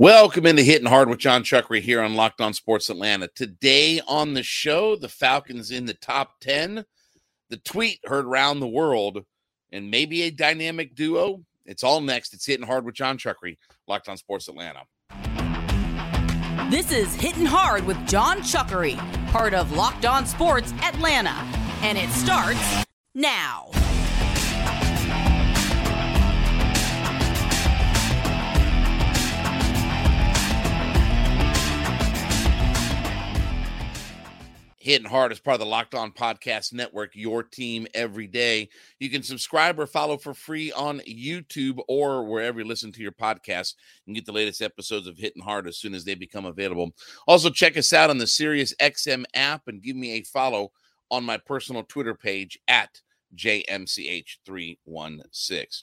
Welcome into Hitting Hard with Jon Chuckery here on Locked On Sports Atlanta. Today on the show, the Falcons in the top 10, the tweet heard around the world, and maybe a dynamic duo. It's all next. It's Hitting Hard with Jon Chuckery, Locked On Sports Atlanta. This is Hitting Hard with Jon Chuckery, part of Locked On Sports Atlanta. And it starts now. Hitting Hard is part of the Locked On Podcast Network, your team every day. You can subscribe or follow for free on YouTube or wherever you listen to your podcast and get the latest episodes of Hitting Hard as soon as they become available. Also, check us out on the Sirius XM app and give me a follow on my personal Twitter page at JMCH316.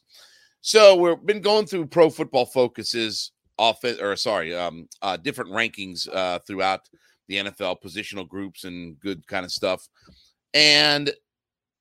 So, we've been going through Pro Football focuses offense, or sorry, um, uh, different rankings uh, throughout the NFL positional groups and good kind of stuff. And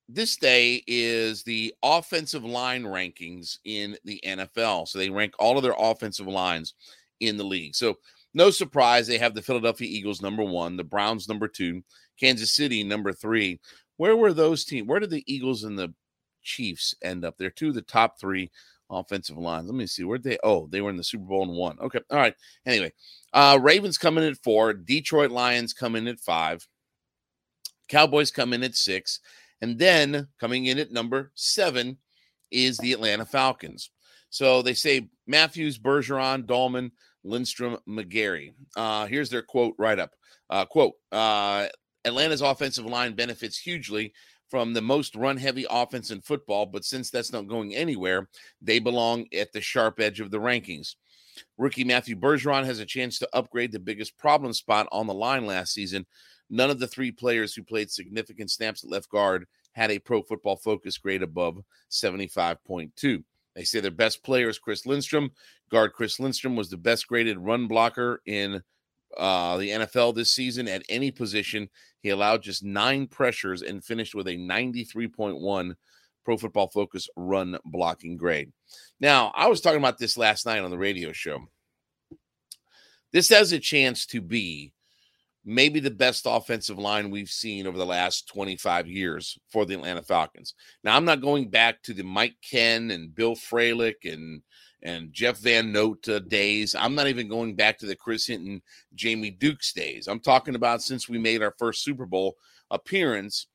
this day is the offensive line rankings in the NFL. So they rank all of their offensive lines in the league. So no surprise, they have the Philadelphia Eagles number one, the Browns number two, Kansas City number three. Where were those teams? Where did the Eagles and the Chiefs end up? They're two of the top three offensive lines. Let me see. Where'd they? Oh, they were in the Super Bowl and won. Okay. All right. Anyway, uh, Ravens coming in at four. Detroit Lions coming in at five. Cowboys come in at six. And then coming in at number seven is the Atlanta Falcons. So they say Matthews, Bergeron, Dalman, Lindstrom, McGary. Uh, here's their quote right up. Uh, quote, uh, Atlanta's offensive line benefits hugely from the most run heavy offense in football, but since that's not going anywhere, they belong at the sharp edge of the rankings. Rookie Matthew Bergeron has a chance to upgrade the biggest problem spot on the line last season. None of the three players who played significant snaps at left guard had a pro football focus grade above 75.2. They say their best player is Chris Lindstrom. Guard Chris Lindstrom was the best graded run blocker in uh, the NFL this season at any position. He allowed just nine pressures and finished with a 93.1 Pro Football Focus run blocking grade. Now, I was talking about this last night on the radio show. This has a chance to be maybe the best offensive line we've seen over the last 25 years for the Atlanta Falcons. Now, I'm not going back to the Mike Kenn and Bill Fralic and and Jeff Van Note uh, days. I'm not even going back to the Chris Hinton, Jamie Dukes days. I'm talking about since we made our first Super Bowl appearance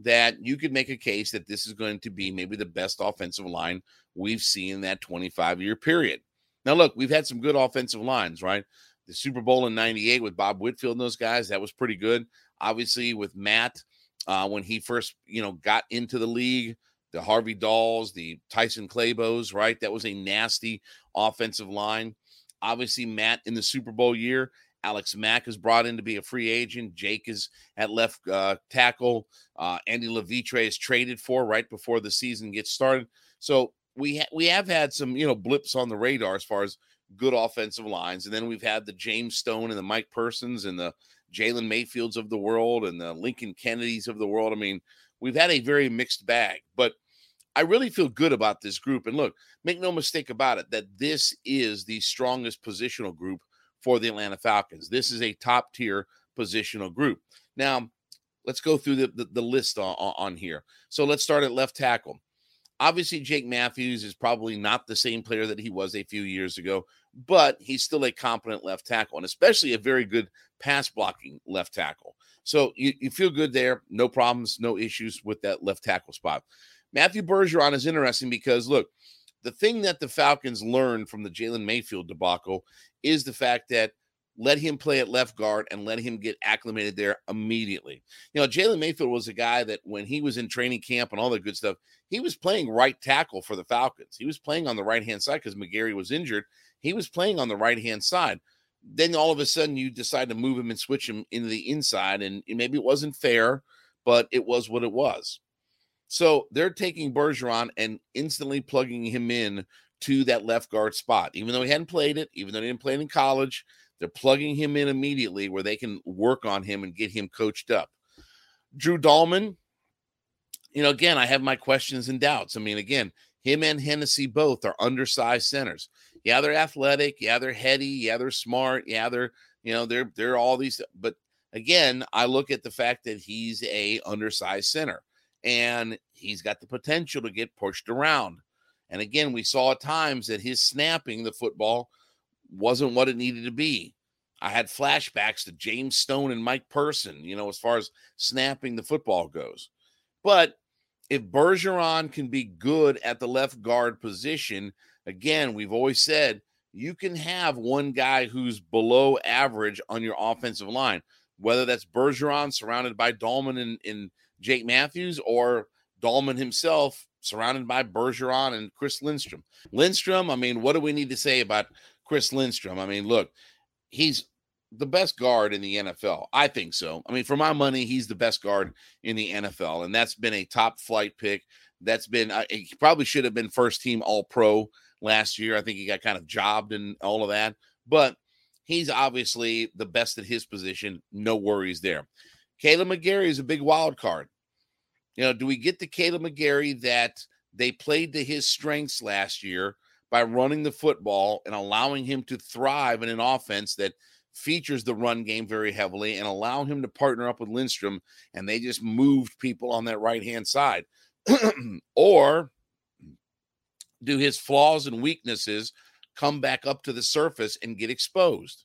that you could make a case that this is going to be maybe the best offensive line we've seen in that 25 year period. Now, look, we've had some good offensive lines, right? The Super Bowl in 98 with Bob Whitfield and those guys, that was pretty good. Obviously, with Matt, uh, when he first, you know, got into the league, the Harvey Dahls, the Tyson Clabos, right? That was a nasty offensive line. Obviously, Matt in the Super Bowl year, Alex Mack is brought in to be a free agent. Jake is at left uh, tackle. Uh, Andy Levitre is traded for right before the season gets started. So we ha- we have had some you know blips on the radar as far as good offensive lines, and then we've had the James Stone and the Mike Persons and the Jalen Mayfields of the world and the Lincoln Kennedys of the world. I mean, we've had a very mixed bag, but I really feel good about this group. And look, make no mistake about it, that this is the strongest positional group for the Atlanta Falcons. This is a top tier positional group. Now, let's go through the, the, the list on, on here. So let's start at left tackle. Obviously, Jake Matthews is probably not the same player that he was a few years ago, but he's still a competent left tackle and especially a very good pass blocking left tackle. So you, you feel good there. No problems, no issues with that left tackle spot. Matthew Bergeron is interesting because look, the thing that the Falcons learned from the Jalen Mayfield debacle is the fact that let him play at left guard and let him get acclimated there immediately. You know, Jalen Mayfield was a guy that when he was in training camp and all that good stuff, he was playing right tackle for the Falcons. He was playing on the right hand side because McGary was injured. He was playing on the right hand side. Then all of a sudden you decide to move him and switch him into the inside, and maybe it wasn't fair, but it was what it was. So they're taking Bergeron and instantly plugging him in to that left guard spot. Even though he hadn't played it, even though he didn't play it in college, they're plugging him in immediately where they can work on him and get him coached up. Drew Dalman, you know, again, I have my questions and doubts. I mean, again, him and Hennessy both are undersized centers. Yeah, they're athletic. Yeah, they're heady. Yeah, they're smart. Yeah, they're you know they're they're all these. But again, I look at the fact that he's a undersized center, and he's got the potential to get pushed around. And again, we saw at times that his snapping the football wasn't what it needed to be. I had flashbacks to James Stone and Mike Person, you know, as far as snapping the football goes. But if Bergeron can be good at the left guard position, again, we've always said you can have one guy who's below average on your offensive line, whether that's Bergeron surrounded by Dalman and, and Jake Matthews or Dalman himself surrounded by Bergeron and Chris Lindstrom. Lindstrom, I mean, what do we need to say about Chris Lindstrom? I mean, look, he's the best guard in the NFL. I think so. I mean, for my money, he's the best guard in the NFL, and that's been a top flight pick. That's been uh, he probably should have been first team All Pro last year. I think he got kind of jobbed and all of that, but he's obviously the best at his position. No worries there. Kaleb McGary is a big wild card. You know, do we get the Kaleb McGary that they played to his strengths last year by running the football and allowing him to thrive in an offense that features the run game very heavily and allow him to partner up with Lindstrom and they just moved people on that right hand side? or do his flaws and weaknesses come back up to the surface and get exposed?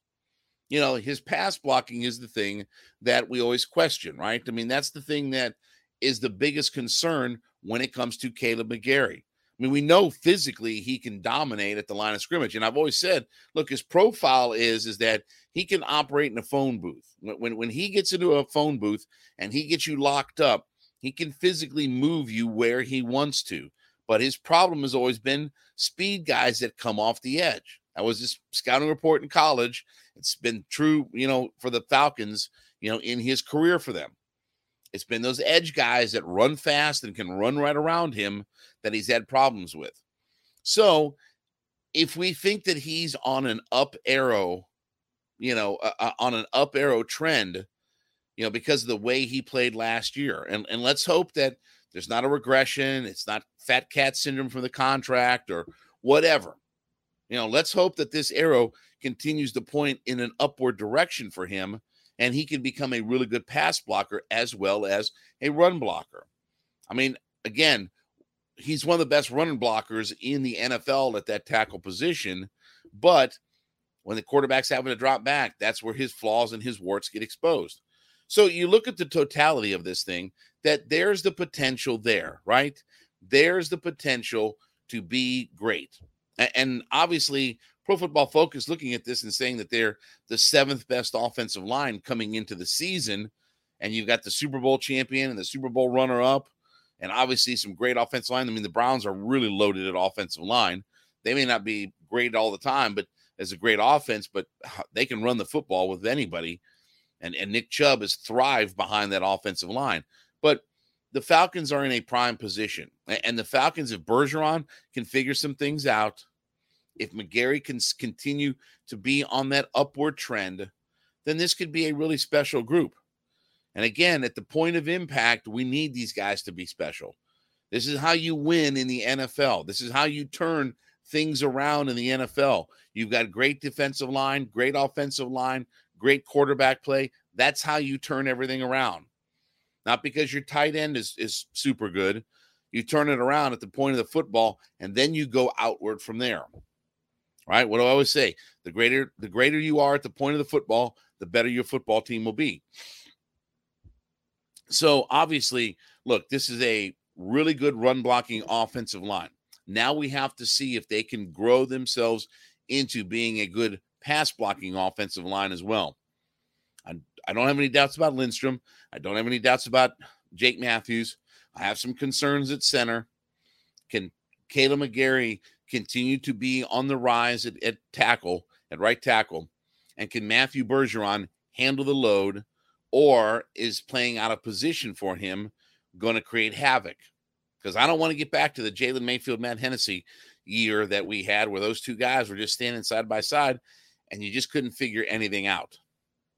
You know, his pass blocking is the thing that we always question, right? I mean, that's the thing that is the biggest concern when it comes to Kaleb McGary. I mean, we know physically he can dominate at the line of scrimmage, and I've always said, look, his profile is is that he can operate in a phone booth. When when, when he gets into a phone booth and he gets you locked up, he can physically move you where he wants to. But his problem has always been speed guys that come off the edge. That was his scouting report in college. It's been true, you know, for the Falcons, you know, in his career for them. It's been those edge guys that run fast and can run right around him that he's had problems with. So, if we think that he's on an up arrow, you know, uh, uh, on an up arrow trend, you know, because of the way he played last year, and and let's hope that there's not a regression, it's not fat cat syndrome from the contract or whatever. You know, let's hope that this arrow continues to point in an upward direction for him and he can become a really good pass blocker as well as a run blocker. I mean, again, he's one of the best running blockers in the NFL at that tackle position, but when the quarterback's having to drop back, that's where his flaws and his warts get exposed. So you look at the totality of this thing, that there's the potential there, right? There's the potential to be great. And obviously, Pro Football Focus looking at this and saying that they're the seventh best offensive line coming into the season, and you've got the Super Bowl champion and the Super Bowl runner up, and obviously some great offensive line. I mean, the Browns are really loaded at offensive line. They may not be great all the time, but as a great offense, but they can run the football with anybody. And, and Nick Chubb has thrived behind that offensive line. But the Falcons are in a prime position. And the Falcons, if Bergeron can figure some things out, if McGary can continue to be on that upward trend, then this could be a really special group. And again, at the point of impact, we need these guys to be special. This is how you win in the NFL. This is how you turn things around in the NFL. You've got great defensive line, great offensive line, great quarterback play. That's how you turn everything around. Not because your tight end is, is super good. You turn it around at the point of the football, and then you go outward from there right? What do I always say? The greater the greater you are at the point of the football, the better your football team will be. So obviously, look, this is a really good run blocking offensive line. Now we have to see if they can grow themselves into being a good pass blocking offensive line as well. I, I don't have any doubts about Lindstrom. I don't have any doubts about Jake Matthews. I have some concerns at center. Can Kaleb McGary continue to be on the rise at, at tackle, at right tackle? And can Matthew Bergeron handle the load, or is playing out of position for him going to create havoc? Because I don't want to get back to the Jalen Mayfield, Matt Hennessy year that we had where those two guys were just standing side by side and you just couldn't figure anything out.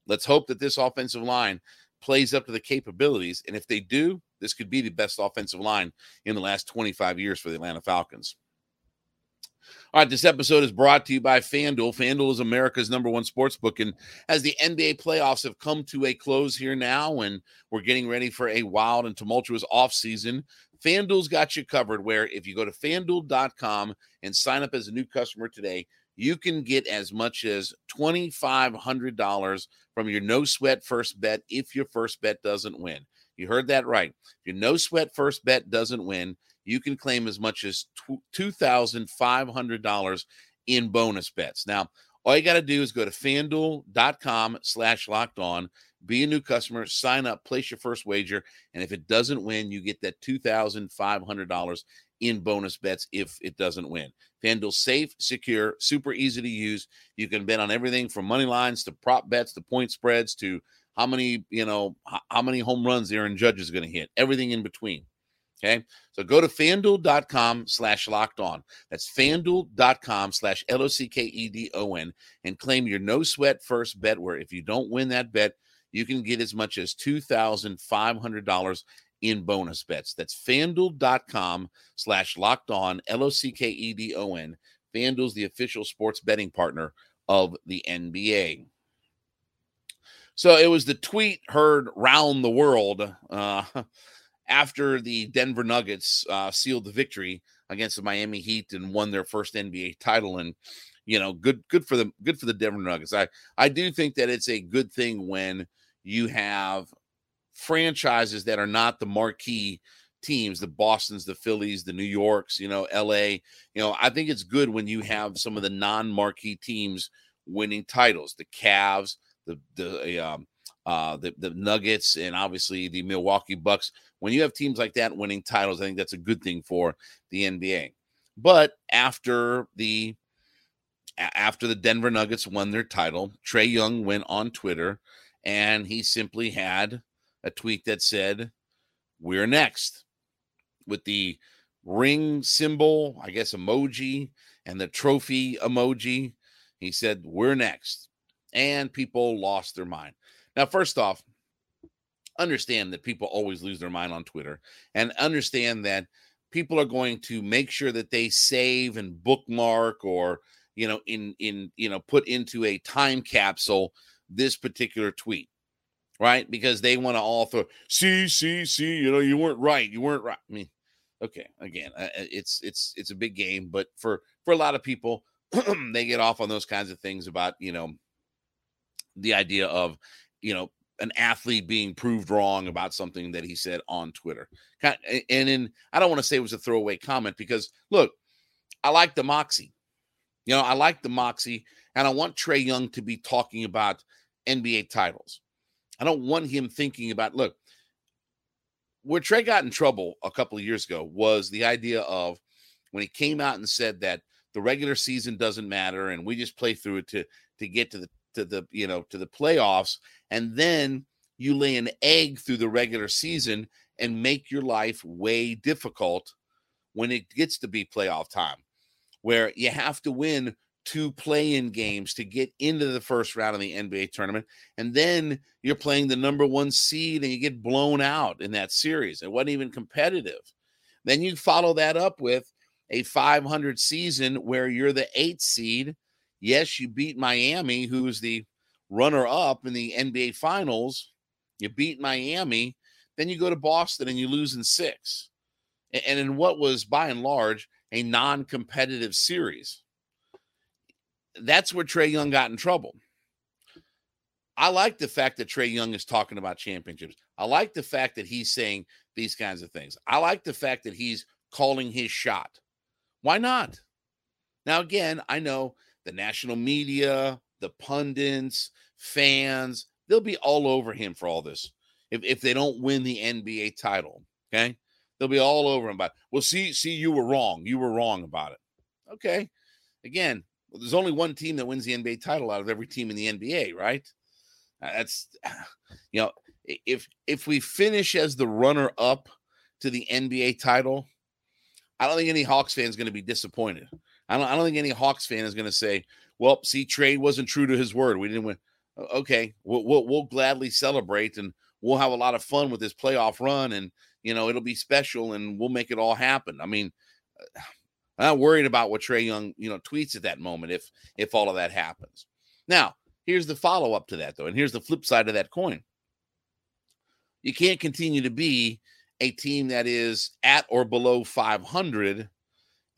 Let's hope that this offensive line plays up to the capabilities. And if they do, this could be the best offensive line in the last 25 years for the Atlanta Falcons. All right, this episode is brought to you by FanDuel. FanDuel is America's number one sports book. And as the NBA playoffs have come to a close here now, and we're getting ready for a wild and tumultuous offseason, FanDuel's got you covered. Where if you go to fanduel.com and sign up as a new customer today, you can get as much as $2,500 from your no sweat first bet if your first bet doesn't win. You heard that right. If your no sweat first bet doesn't win, you can claim as much as $2,500 in bonus bets. Now, all you got to do is go to fanduel.com slash locked on, be a new customer, sign up, place your first wager. And if it doesn't win, you get that $2,500 in bonus bets if it doesn't win. FanDuel safe, secure, super easy to use. You can bet on everything from money lines to prop bets to point spreads to how many, you know, how many home runs Aaron Judge is going to hit, everything in between. Okay. So go to fanduel.com slash locked on. That's fanduel.com slash L O C K E D O N and claim your no sweat first bet. Where if you don't win that bet, you can get as much as $2,500 in bonus bets. That's fanduel.com slash locked on, L O C K E D O N. FanDuel's the official sports betting partner of the NBA. So it was the tweet heard round the world. Uh, after the Denver Nuggets uh, sealed the victory against the Miami Heat and won their first NBA title. And you know, good good for them, good for the Denver Nuggets. I I do think that it's a good thing when you have franchises that are not the marquee teams, the Boston's, the Phillies, the New Yorks, you know, LA. You know, I think it's good when you have some of the non-marquee teams winning titles, the Cavs, the the um, uh, the the Nuggets, and obviously the Milwaukee Bucks. When you have teams like that winning titles, I think that's a good thing for the NBA. But after the after the Denver Nuggets won their title, Trae Young went on Twitter and he simply had a tweet that said, "We're next," with the ring symbol, I guess emoji, and the trophy emoji. He said, "We're next," and people lost their mind. Now, first off, understand that people always lose their mind on Twitter and understand that people are going to make sure that they save and bookmark or you know in in you know put into a time capsule this particular tweet right? Because they want to all throw see see see you know you weren't right you weren't right. I mean okay again uh, uh, it's it's it's a big game but for for a lot of people they get off on those kinds of things about you know the idea of you know an athlete being proved wrong about something that he said on Twitter. And in I don't want to say it was a throwaway comment because look, I like the moxie. You know, I like the moxie, and I want Trae Young to be talking about NBA titles. I don't want him thinking about look, where Trae got in trouble a couple of years ago was the idea of when he came out and said that the regular season doesn't matter and we just play through it to to get to the to the you know to the playoffs and then you lay an egg through the regular season and make your life way difficult when it gets to be playoff time where you have to win two play-in games to get into the first round of the NBA tournament and then you're playing the number 1 seed and you get blown out in that series. It wasn't even competitive. Then you follow that up with a 500 season where you're the 8th seed Yes, you beat Miami, who's the runner up in the NBA Finals. You beat Miami. Then you go to Boston and you lose in six. And in what was by and large a non competitive series. That's where Trae Young got in trouble. I like the fact that Trae Young is talking about championships. I like the fact that he's saying these kinds of things. I like the fact that he's calling his shot. Why not? Now, again, I know the national media, the pundits, fans, they'll be all over him for all this. If, if they don't win the NBA title, okay, they'll be all over him about. Well, see, see, you were wrong. You were wrong about it. Okay, again, there's only one team that wins the NBA title out of every team in the NBA, right? Uh, that's you know, if if we finish as the runner up to the NBA title, I don't think any Hawks fan is going to be disappointed. I don't, I don't think any Hawks fan is going to say, well, see, Trae wasn't true to his word. We didn't win. Okay, we'll, we'll, we'll gladly celebrate and we'll have a lot of fun with this playoff run and, you know, it'll be special and we'll make it all happen. I mean, uh, I'm not worried about what Trae Young, you know, tweets at that moment if if all of that happens. Now, here's the follow up to that though, and here's the flip side of that coin. You can't continue to be a team that is at or below 500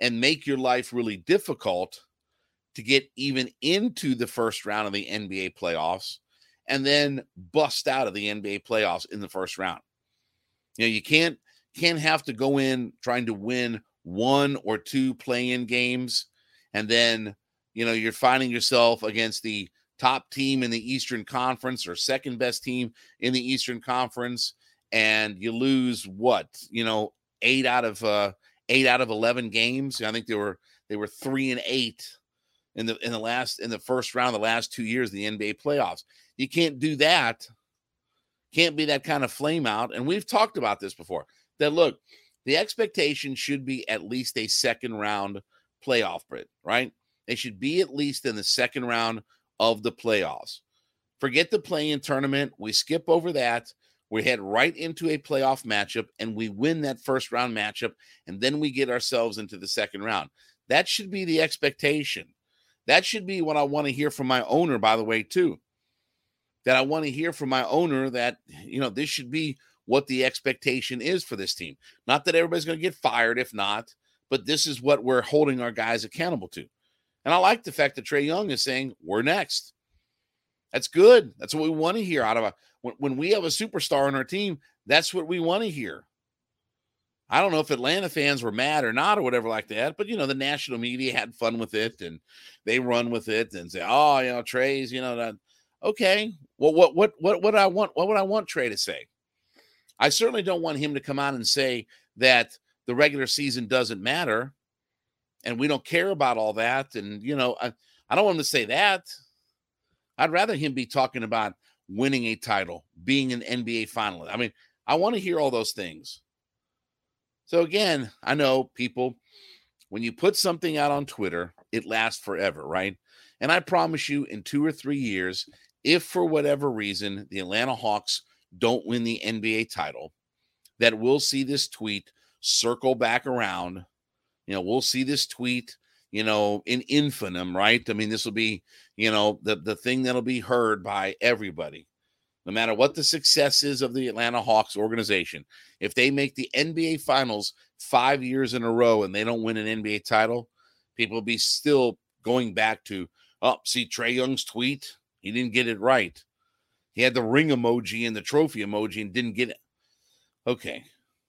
and make your life really difficult to get even into the first round of the NBA playoffs and then bust out of the NBA playoffs in the first round. You know, you can't can't have to go in trying to win one or two play-in games and then, you know, you're finding yourself against the top team in the Eastern Conference or second best team in the Eastern Conference and you lose what, you know, 8 out of uh 8 out of 11 games. I think they were they were 3 and 8 in the in the last in the first round the last 2 years of the NBA playoffs. You can't do that. Can't be that kind of flame out and we've talked about this before. That look, the expectation should be at least a second round playoff bid, right? They should be at least in the second round of the playoffs. Forget the play-in tournament. We skip over that. We head right into a playoff matchup and we win that first round matchup. And then we get ourselves into the second round. That should be the expectation. That should be what I want to hear from my owner, by the way, too. That I want to hear from my owner that, you know, this should be what the expectation is for this team. Not that everybody's going to get fired if not, but this is what we're holding our guys accountable to. And I like the fact that Trae Young is saying, we're next. That's good. That's what we want to hear out of a when, when we have a superstar on our team, that's what we want to hear. I don't know if Atlanta fans were mad or not or whatever like that, but you know, the national media had fun with it and they run with it and say, Oh, you know, Trae's, you know, that okay. Well, what what what what I want what would I want Trae to say? I certainly don't want him to come out and say that the regular season doesn't matter and we don't care about all that. And, you know, I, I don't want him to say that. I'd rather him be talking about winning a title, being an NBA finalist. I mean, I want to hear all those things. So, again, I know people, when you put something out on Twitter, it lasts forever, right? And I promise you, in two or three years, if for whatever reason the Atlanta Hawks don't win the NBA title, that we'll see this tweet circle back around. You know, we'll see this tweet, you know, in infinitum, right? I mean, this will be, you know, the, the thing that'll be heard by everybody. No matter what the success is of the Atlanta Hawks organization, if they make the NBA finals five years in a row and they don't win an NBA title, people will be still going back to, oh, see Trae Young's tweet. He didn't get it right. He had the ring emoji and the trophy emoji and didn't get it. Okay.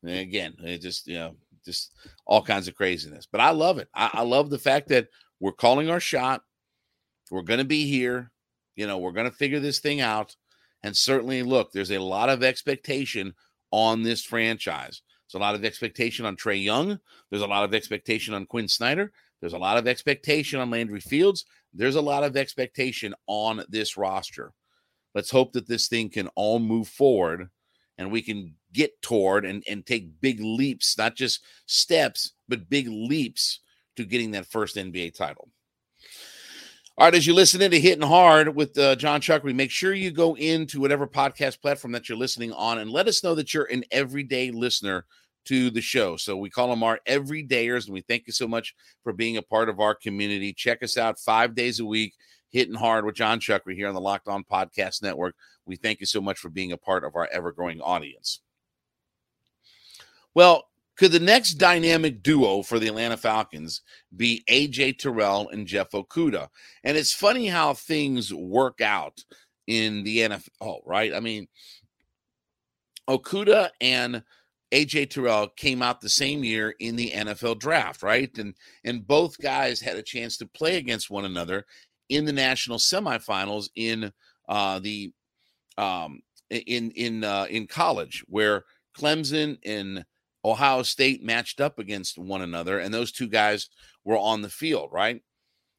Again, it just, you know, just all kinds of craziness. But I love it. I, I love the fact that we're calling our shot. We're going to be here. You know, we're going to figure this thing out. And certainly, look, there's a lot of expectation on this franchise. There's a lot of expectation on Trae Young. There's a lot of expectation on Quin Snyder. There's a lot of expectation on Landry Fields. There's a lot of expectation on this roster. Let's hope that this thing can all move forward and we can get toward and, and take big leaps, not just steps, but big leaps to getting that first NBA title. All right, as you listen into Hitting Hard with uh, Jon Chuckery, make sure you go into whatever podcast platform that you're listening on and let us know that you're an everyday listener to the show. So we call them our everydayers, and we thank you so much for being a part of our community. Check us out five days a week hitting hard with Jon Chuckery here on the Locked On Podcast Network. We thank you so much for being a part of our ever growing audience. Well, could the next dynamic duo for the Atlanta Falcons be AJ Terrell and Jeff Okudah? And it's funny how things work out in the NFL, right? I mean, Okudah and AJ Terrell came out the same year in the NFL draft, right? And and both guys had a chance to play against one another in the national semifinals in uh, the um, in in uh, in college, where Clemson and Ohio State matched up against one another, and those two guys were on the field, right?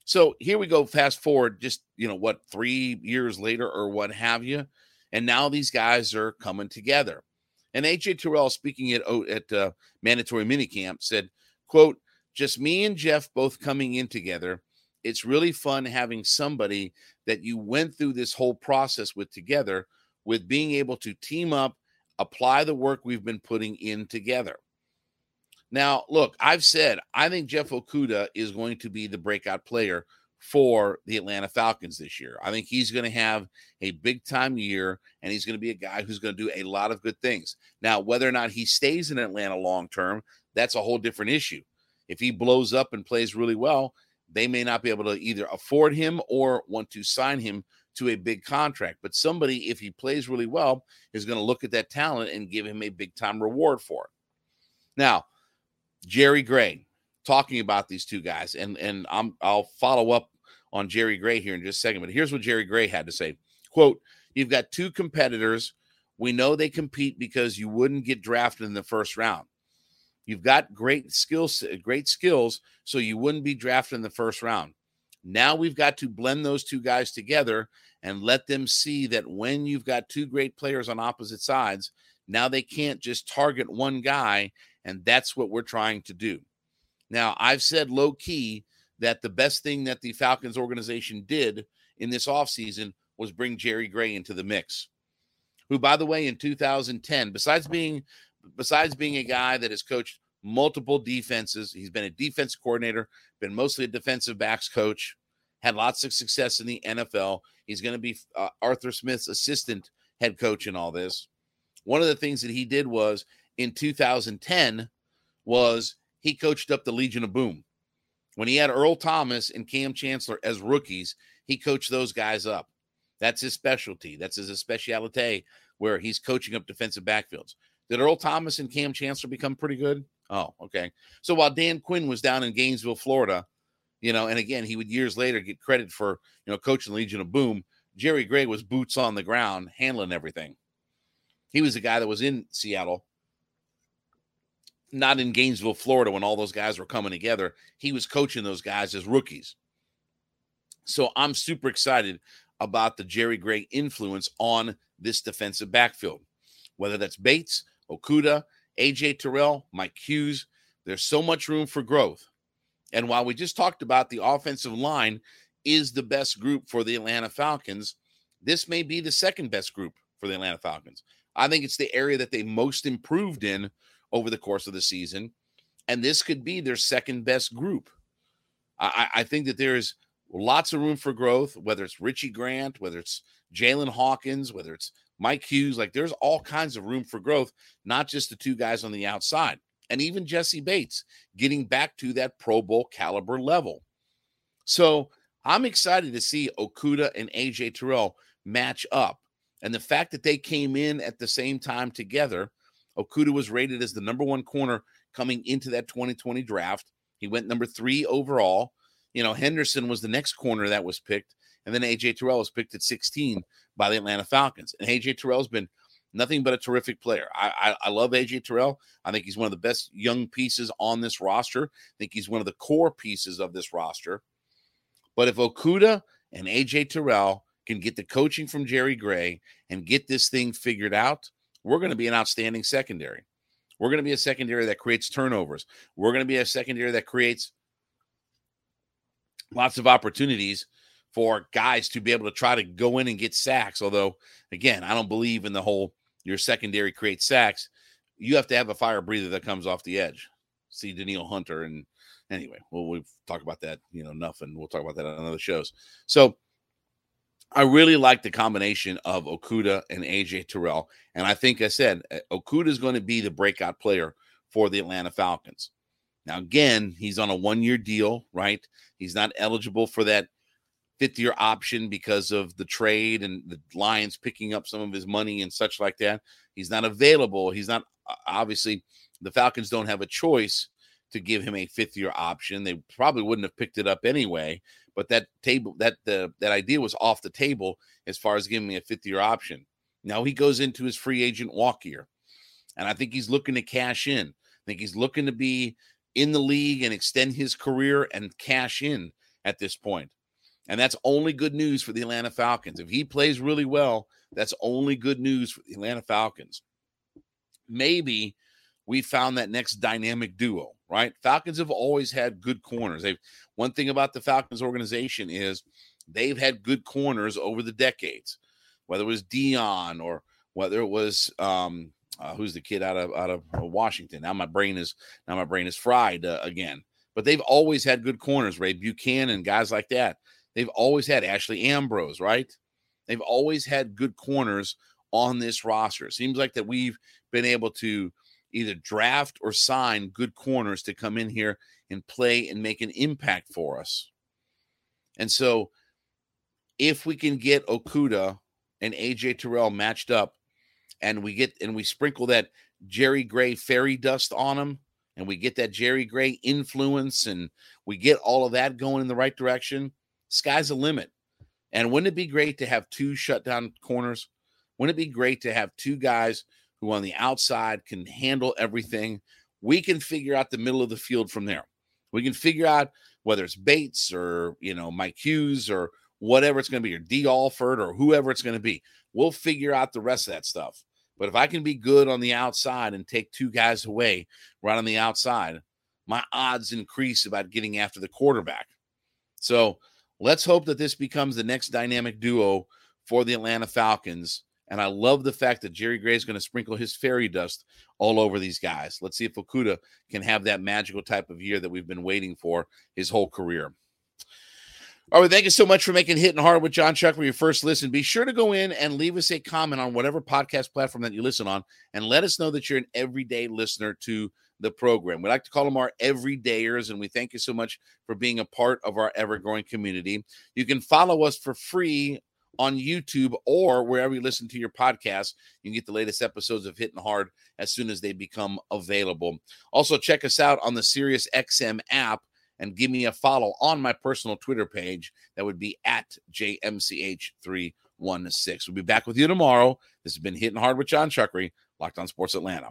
So here we go. Fast forward, just you know what, three years later or what have you, and now these guys are coming together. And AJ Terrell, speaking at at uh, mandatory minicamp, said, "quote Just me and Jeff both coming in together it's really fun having somebody that you went through this whole process with together with being able to team up apply the work we've been putting in together Now, look, I've said I think Jeff Okudah is going to be the breakout player for the Atlanta Falcons this year. I think he's going to have a big time year and he's going to be a guy who's going to do a lot of good things. Now, whether or not he stays in Atlanta long term, that's a whole different issue. If he blows up and plays really well, they may not be able to either afford him or want to sign him to a big contract. But somebody, if he plays really well, is going to look at that talent and give him a big time reward for it. Now, Jerry Gray talking about these two guys, and and I'm I'll follow up on Jerry Gray here in just a second. But here's what Jerry Gray had to say: "Quote: You've got two competitors. We know they compete because you wouldn't get drafted in the first round. You've got great skills, great skills, so you wouldn't be drafted in the first round. Now we've got to blend those two guys together and let them see that when you've got two great players on opposite sides, now they can't just target one guy. And that's what we're trying to do. Now, I've said low key that the best thing that the Falcons organization did in this offseason was bring Jerry Gray into the mix, who, by the way, in 2010, besides being besides being a guy that has coached multiple defenses, he's been a defense coordinator, been mostly a defensive backs coach, had lots of success in the NFL. He's going to be uh, Arthur Smith's assistant head coach in all this. One of the things that he did was in 2010 was he coached up the Legion of Boom. When he had Earl Thomas and Kam Chancellor as rookies, he coached those guys up. That's his specialty. That's his speciality where he's coaching up defensive backfields. Did Earl Thomas and Kam Chancellor become pretty good? Oh, okay. So while Dan Quinn was down in Gainesville, Florida, you know, and again, he would years later get credit for, you know, coaching Legion of Boom. Jerry Gray was boots on the ground, handling everything. He was the guy that was in Seattle, not in Gainesville, Florida, when all those guys were coming together. He was coaching those guys as rookies. So I'm super excited about the Jerry Gray influence on this defensive backfield, whether that's Bates, Okudah, AJ Terrell, Mike Hughes. There's so much room for growth. And while we just talked about the offensive line is the best group for the Atlanta Falcons, this may be the second best group for the Atlanta Falcons. I think it's the area that they most improved in over the course of the season. And this could be their second best group. I, I think that there's lots of room for growth, whether it's Richie Grant, whether it's Jaylinn Hawkins, whether it's Mike Hughes. Like there's all kinds of room for growth, not just the two guys on the outside. And even Jessie Bates getting back to that Pro Bowl caliber level. So I'm excited to see Okudah and AJ Terrell match up. And the fact that they came in at the same time together, Okudah was rated as the number one corner coming into that 2020 draft. He went number three overall. You know, Henderson was the next corner that was picked. And then AJ Terrell was picked at 16 by the Atlanta Falcons. And AJ Terrell's been nothing but a terrific player. I, I, I love AJ Terrell. I think he's one of the best young pieces on this roster. I think he's one of the core pieces of this roster. But if Okudah and AJ Terrell can get the coaching from Jerry Gray and get this thing figured out, we're going to be an outstanding secondary. We're going to be a secondary that creates turnovers. We're going to be a secondary that creates lots of opportunities for guys to be able to try to go in and get sacks. Although, again, I don't believe in the whole your secondary creates sacks. You have to have a fire breather that comes off the edge. See Danielle Hunter and anyway, well, we've talked about that, you know, enough, and we'll talk about that on other shows. So I really like the combination of Okudah and AJ Terrell. And I think I said uh, Okudah is going to be the breakout player for the Atlanta Falcons. Now, again, he's on a one year deal, right? He's not eligible for that fifth year option because of the trade and the Lions picking up some of his money and such like that. He's not available. He's not obviously the Falcons don't have a choice to give him a fifth year option. They probably wouldn't have picked it up anyway, but that table that the that idea was off the table as far as giving me a fifth year option. Now he goes into his free agent walk year. And I think he's looking to cash in. I think he's looking to be in the league and extend his career and cash in at this point. And that's only good news for the Atlanta Falcons. If he plays really well, that's only good news for the Atlanta Falcons. Maybe we found that next dynamic duo, right? Falcons have always had good corners. They've one thing about the Falcons organization is they've had good corners over the decades, whether it was Deion or whether it was um, uh, who's the kid out of out of Washington? Now my brain is now my brain is fried uh, again. But they've always had good corners, Ray Buchanan, guys like that. They've always had Ashley Ambrose, right? They've always had good corners on this roster. It seems like that we've been able to either draft or sign good corners to come in here and play and make an impact for us. And so if we can get Okudah and AJ Terrell matched up and we get and we sprinkle that Jerry Gray fairy dust on them and we get that Jerry Gray influence and we get all of that going in the right direction, sky's the limit. And wouldn't it be great to have two shutdown corners? Wouldn't it be great to have two guys who on the outside can handle everything? We can figure out the middle of the field from there. We can figure out whether it's Bates or you know Mike Hughes or whatever it's going to be, or Dee Alford or whoever it's going to be. We'll figure out the rest of that stuff. But if I can be good on the outside and take two guys away right on the outside, my odds increase about getting after the quarterback. So let's hope that this becomes the next dynamic duo for the Atlanta Falcons. And I love the fact that Jerry Gray is going to sprinkle his fairy dust all over these guys. Let's see if Okudah can have that magical type of year that we've been waiting for his whole career. All right, thank you so much for making Hitting Hard with Jon Chuckery your first listen. Be sure to go in and leave us a comment on whatever podcast platform that you listen on and let us know that you're an everyday listener to the program. We like to call them our everydayers, and we thank you so much for being a part of our ever growing community. You can follow us for free on YouTube or wherever you listen to your podcast. You can get the latest episodes of Hitting Hard as soon as they become available. Also, check us out on the Sirius XM app and give me a follow on my personal Twitter page. That would be at JMCH316. We'll be back with you tomorrow. This has been Hitting Hard with Jon Chuckery, Locked on Sports Atlanta.